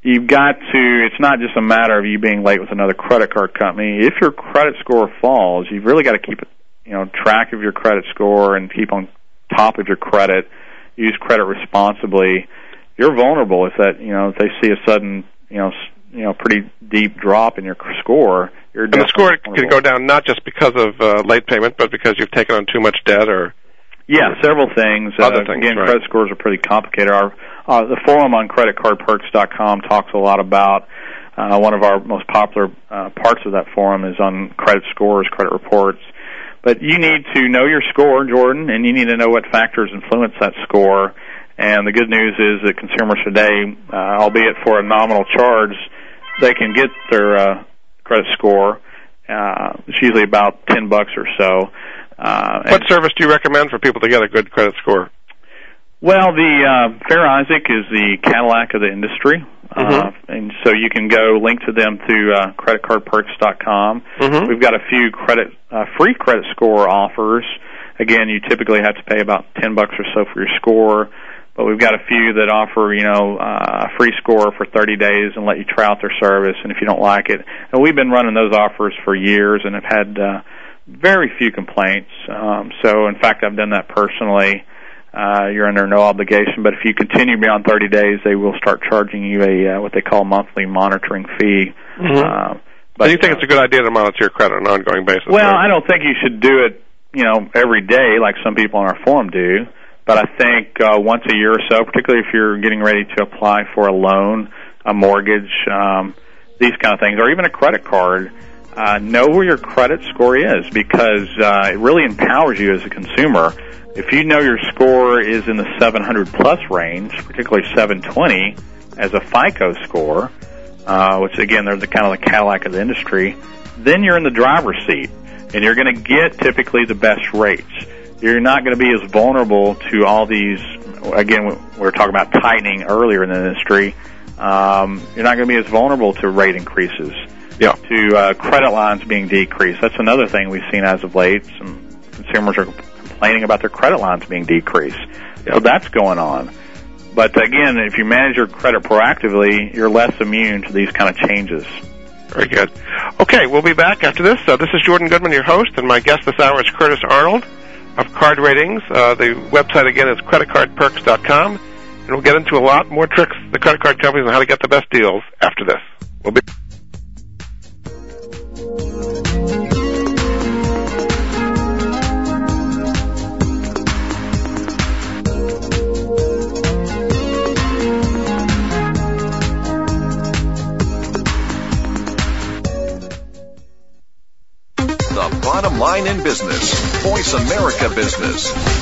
you've got to it's not just a matter of you being late with another credit card company. If your credit score falls, you've really got to keep you know track of your credit score and keep on top of your credit. Use credit responsibly. You're vulnerable if that you know if they see a sudden you know you know pretty deep drop in your score. You're and the score can go down not just because of uh, late payment, but because you've taken on too much debt or yeah, several things. Other uh, things, again, right. credit scores are pretty complicated. Our uh, the forum on creditcardperks.com talks a lot about uh, one of our most popular uh, parts of that forum is on credit scores, credit reports. But you need to know your score, Jordan, and you need to know what factors influence that score. And the good news is that consumers today, uh, albeit for a nominal charge, they can get their uh, credit score. Uh, it's usually about ten bucks or so. Uh, what service do you recommend for people to get a good credit score? Well, the uh, Fair Isaac is the Cadillac of the industry. Uh, Mm-hmm. Uh, and so you can go link to them through uh, creditcardperks.com. Mhm. We've got a few credit uh, free credit score offers. Again, you typically have to pay about ten bucks or so for your score, but we've got a few that offer you know uh, a free score for 30 days and let you try out their service. And if you don't like it, and we've been running those offers for years and have had uh, very few complaints. Um, so in fact, I've done that personally. Uh, you're under no obligation, but if you continue beyond 30 days, they will start charging you a uh, what they call monthly monitoring fee. Mhm. Uh, But you think it's a good idea to monitor your credit on an ongoing basis? well, right? I don't think you should do it, you know, every day like some people on our forum do. But I think uh, once a year or so, particularly if you're getting ready to apply for a loan, a mortgage, um, these kind of things, or even a credit card, uh, know where your credit score is because uh, it really empowers you as a consumer. If you know your score is in the 700 plus range, particularly 720 as a FICO score, uh, which again they're the kind of the Cadillac of the industry, then you're in the driver's seat and you're going to get typically the best rates. You're not going to be as vulnerable to all these. Again, we were talking about tightening earlier in the industry. Um, you're not going to be as vulnerable to rate increases, Yeah. to uh, credit lines being decreased. That's another thing we've seen as of late. Some consumers are complaining about their credit lines being decreased. So that's going on. But again, if you manage your credit proactively, you're less immune to these kind of changes. Very good. Okay, we'll be back after this. Uh, this is Jordan Goodman, your host, and my guest this hour is Curtis Arnold of Card Ratings. Uh, the website again is creditcardperks.com, and we'll get into a lot more tricks the credit card companies on how to get the best deals after this. We'll be. Bottom line in business. Voice America Business.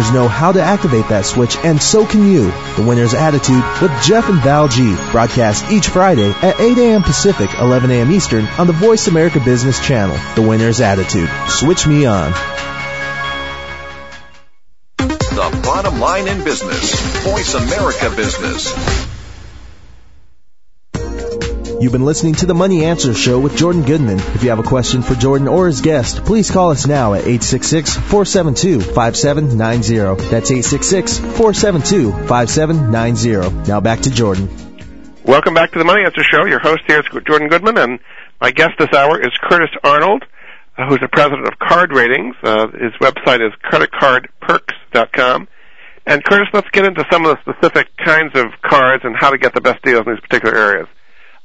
know how to activate that switch, and so can you. The Winner's Attitude with Jeff and Val G. Broadcast each Friday at 8 a.m. Pacific, 11 a.m. Eastern on the Voice America Business Channel. The Winner's Attitude. Switch me on. The bottom line in business. Voice America Business. You've been listening to the Money Answer Show with Jordan Goodman. If you have a question for Jordan or his guest, please call us now at 866-472-5790. That's 866-472-5790. Now back to Jordan. Welcome back to the Money Answer Show. Your host here is Jordan Goodman, and my guest this hour is Curtis Arnold, uh, who's the president of Card Ratings. Uh, his website is creditcardperks.com. And Curtis, let's get into some of the specific kinds of cards and how to get the best deals in these particular areas.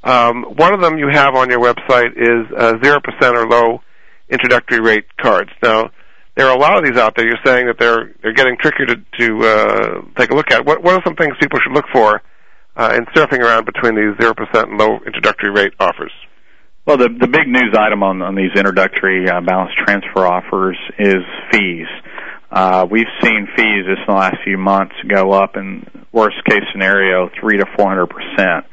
Um, one of them you have on your website is uh, zero percent or low introductory rate cards. Now, there are a lot of these out there. You're saying that they're they're getting trickier to, to uh, take a look at. What what are some things people should look for uh, in surfing around between these zero percent and low introductory rate offers? Well, the the big news item on on these introductory uh, balance transfer offers is fees. Uh, we've seen fees just in the last few months go up in worst case scenario three to four hundred percent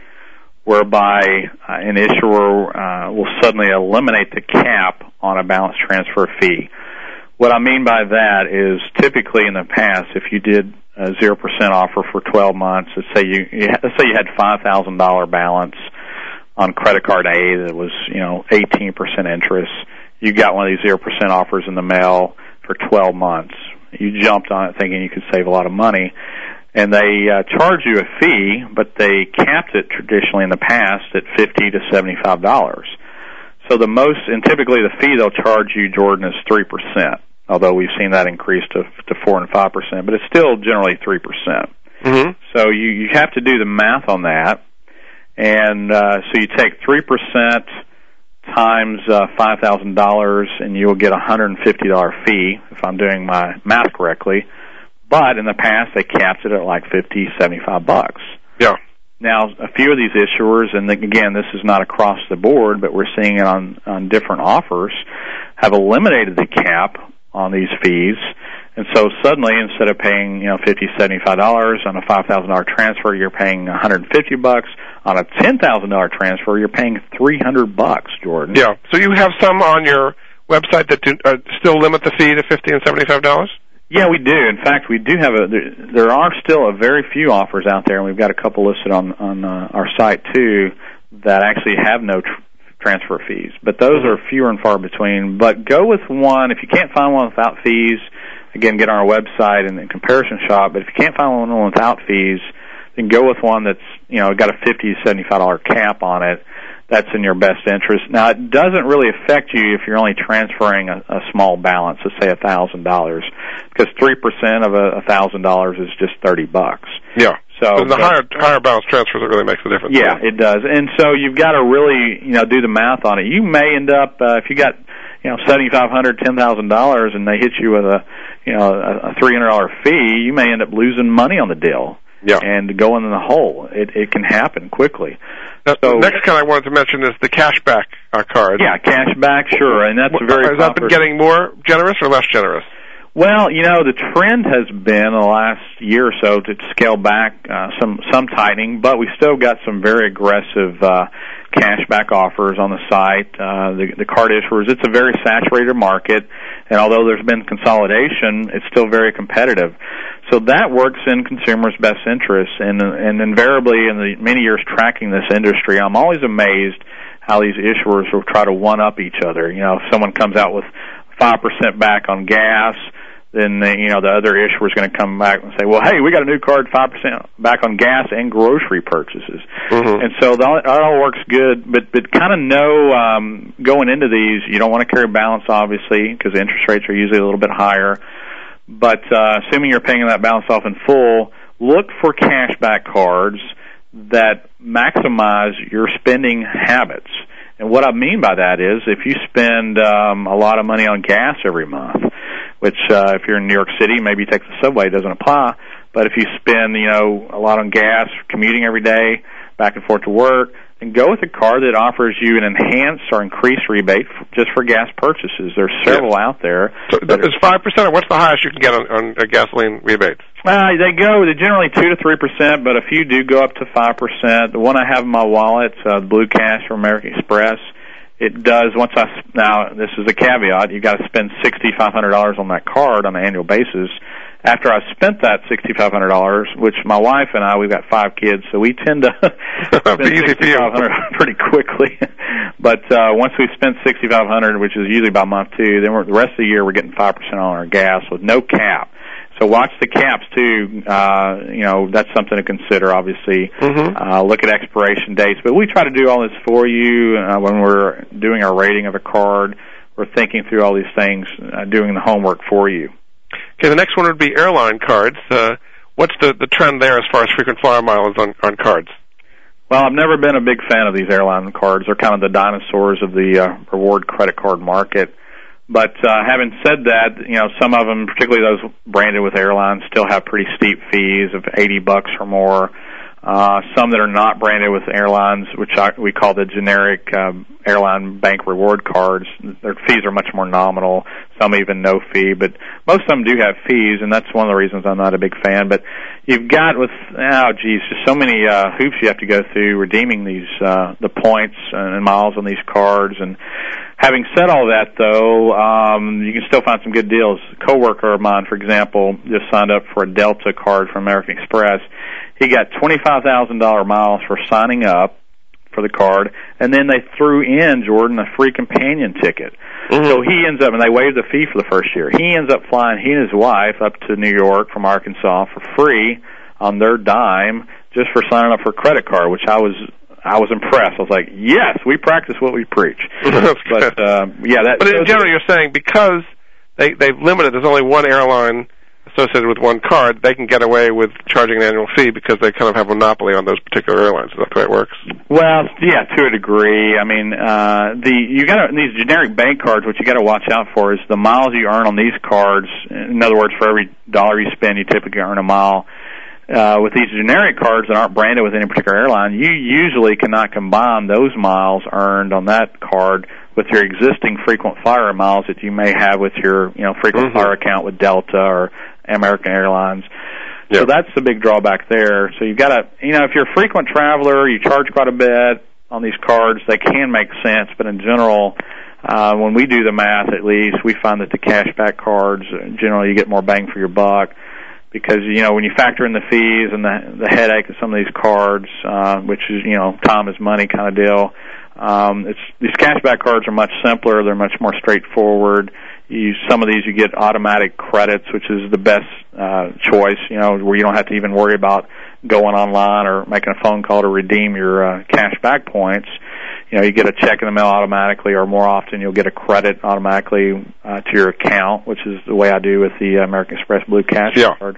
whereby uh, an issuer uh, will suddenly eliminate the cap on a balance transfer fee. What I mean by that is typically in the past, if you did a zero percent offer for 12 months, let's say you, let's say you had five thousand dollar balance on credit card A that was you know 18 percent interest, you got one of these zero percent offers in the mail for 12 months. You jumped on it thinking you could save a lot of money and they uh, charge you a fee, but they capped it traditionally in the past at fifty to seventy-five dollars. So the most, and typically the fee they'll charge you, Jordan, is three percent. Although we've seen that increase to to four and five percent, but it's still generally three percent. Mm-hmm. So you you have to do the math on that, and uh, so you take three percent times uh, five thousand dollars, and you will get a hundred and fifty dollar fee if I'm doing my math correctly but in the past, they capped it at like fifty, seventy-five bucks. Yeah. Now, a few of these issuers, and again, this is not across the board, but we're seeing it on on different offers, have eliminated the cap on these fees, and so suddenly, instead of paying you know fifty, seventy-five dollars on a five thousand dollar transfer, you're paying one hundred and fifty bucks. On a ten thousand dollar transfer, you're paying three hundred bucks, Jordan. Yeah. So you have some on your website that do, uh, still limit the fee to fifty and seventy-five dollars. Yeah, we do. In fact, we do have a. There, there are still a very few offers out there, and we've got a couple listed on on uh, our site too that actually have no tr- transfer fees. But those are fewer and far between. But go with one if you can't find one without fees. Again, get on our website and, and comparison shop. But if you can't find one without fees, then go with one that's you know got a fifty seventy five dollar cap on it that's in your best interest. Now, it doesn't really affect you if you're only transferring a, a small balance, let's say a thousand dollars, because three percent of a thousand dollars is just thirty bucks. Yeah. So the higher higher balance transfers it really makes a difference. Yeah, it does. And so you've got to really you know do the math on it. You may end up uh, if you got you know seventy five hundred, ten thousand dollars, and they hit you with a you know a, a three hundred dollar fee, you may end up losing money on the deal. Yeah. and going in the hole. It it can happen quickly. Now, So- the next kind I wanted to mention is the cashback uh, card. Yeah, cash back, sure, and that's a very Has that been getting more generous or less generous? Well, you know, the trend has been the last year or so to scale back uh, some some tightening, but we still got some very aggressive uh, cashback offers on the site. Uh, the, the card issuers, it's a very saturated market, and although there's been consolidation, it's still very competitive. So that works in consumers' best interests, and and invariably in the many years tracking this industry, I'm always amazed how these issuers will try to one up each other. You know, if someone comes out with five percent back on gas, then the, you know the other issuer is going to come back and say, "Well, hey, we got a new card, five percent back on gas and grocery purchases." Mhm. And so that, that all works good, but but kind of know um, going into these, you don't want to carry balance, obviously, because interest rates are usually a little bit higher. But uh, assuming you're paying that balance off in full, look for cashback cards that maximize your spending habits. And what I mean by that is if you spend um, a lot of money on gas every month, which uh, if you're in New York City, maybe you take the subway, it doesn't apply. But if you spend, you know, a lot on gas, commuting every day, back and forth to work, then go with a card that offers you an enhanced or increased rebate f- just for gas purchases. There's several out there. So is five percent, what's the highest you can get on, on uh, gasoline rebates? uh, they go. They're generally two to three percent, but a few do go up to five percent. The one I have in my wallet, uh, Blue Cash from American Express, it does. Once I now this is a caveat. You got to spend sixty five hundred dollars on that card on an annual basis. After I've spent that sixty five hundred dollars, which my wife and I, we've got five kids, so we tend to spend Be easy for you. sixty five hundred pretty quickly. but uh, once we spend sixty five hundred, which is usually by month two, then we're, the rest of the year we're getting five percent on our gas with no cap. So watch the caps too. Uh, you know that's something to consider. Obviously, Mhm. uh, look at expiration dates. But we try to do all this for you uh, when we're doing our rating of a card. We're thinking through all these things, uh, doing the homework for you. Okay, the next one would be airline cards. Uh, what's the the trend there as far as frequent flyer miles on on cards? Well, I've never been a big fan of these airline cards. They're kind of the dinosaurs of the uh, reward credit card market. But uh, having said that, you know, some of them, particularly those branded with airlines, still have pretty steep fees of 80 bucks or more. Uh, some that are not branded with airlines, which I, we call the generic um, airline bank reward cards, their fees are much more nominal. Some even no fee, but most of them do have fees, and that's one of the reasons I'm not a big fan. But you've got with oh geez, just so many uh, hoops you have to go through redeeming these uh, the points and miles on these cards. And having said all that, though, um, you can still find some good deals. A coworker of mine, for example, just signed up for a Delta card from American Express. He got twenty five thousand dollar miles for signing up for the card, and then they threw in Jordan a free companion ticket. So he ends up, and they waived the fee for the first year. He ends up flying he and his wife up to New York from Arkansas for free on their dime just for signing up for a credit card, which I was I was impressed. I was like, yes, we practice what we preach. But uh, yeah, that. But in general, you're saying because they they've limited, there's only one airline associated with one card, they can get away with charging an annual fee because they kind of have a monopoly on those particular airlines. Is that the way it works? Well, yeah, to a degree. I mean, uh, the you got these generic bank cards. What you got to watch out for is the miles you earn on these cards. In other words, for every dollar you spend, you typically earn a mile. Uh, with these generic cards that aren't branded with any particular airline, you usually cannot combine those miles earned on that card with your existing frequent flyer miles that you may have with your, you know, frequent Mhm. flyer account with Delta or American Airlines. Yeah. So that's the big drawback there. So you've got to, you know, if you're a frequent traveler, you charge quite a bit on these cards. They can make sense, but in general, uh, when we do the math, at least we find that the cashback cards uh, generally you get more bang for your buck because you know when you factor in the fees and the the headache of some of these cards, uh, which is you know time is money kind of deal. Um, it's these cashback cards are much simpler. They're much more straightforward. You some of these you get automatic credits, which is the best uh, choice. You know where you don't have to even worry about going online or making a phone call to redeem your uh, cashback points. You know you get a check in the mail automatically, or more often you'll get a credit automatically uh, to your account, which is the way I do with the American Express Blue Cash Yeah. card.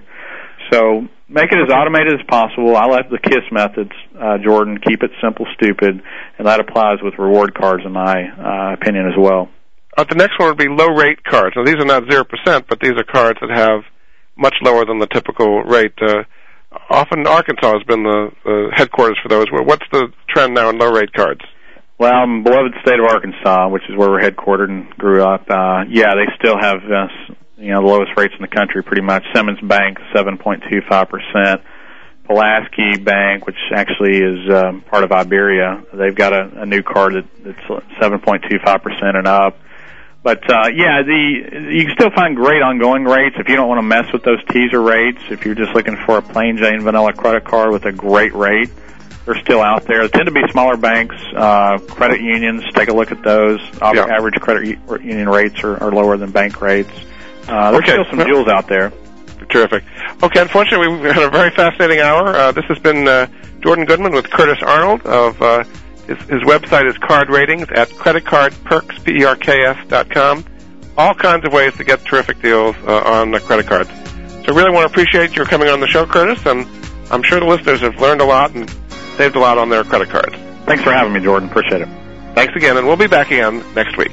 So make it as automated as possible. I like the KISS methods, uh, Jordan. Keep it simple, stupid, and that applies with reward cards, in my uh, opinion, as well. Uh, the next one would be low rate cards. Now these are not zero percent, but these are cards that have much lower than the typical rate. Uh, often Arkansas has been the, the headquarters for those. What's the trend now in low rate cards? Well, beloved state of Arkansas, which is where we're headquartered and grew up, uh, yeah, they still have uh, you know the lowest rates in the country, pretty much. Simmons Bank, seven point two five percent. Pulaski Bank, which actually is um, part of Iberia, they've got a, a new card that, that's seven point two five percent and up. But uh, yeah, the you can still find great ongoing rates if you don't want to mess with those teaser rates. If you're just looking for a plain Jane vanilla credit card with a great rate, they're still out there. They tend to be smaller banks, uh, credit unions. Take a look at those. Yeah. Average credit union rates are, are lower than bank rates. Uh, there's okay. still some jewels out there. Terrific. Okay, unfortunately, we've had a very fascinating hour. Uh, this has been uh, Jordan Goodman with Curtis Arnold of uh, his, his website is card ratings at creditcardperks, P-E-R-K-S dot com. All kinds of ways to get terrific deals uh, on the credit cards. So I really want to appreciate your coming on the show, Curtis, and I'm sure the listeners have learned a lot and saved a lot on their credit cards. Thanks for having me, Jordan. Appreciate it. Thanks again, and we'll be back again next week.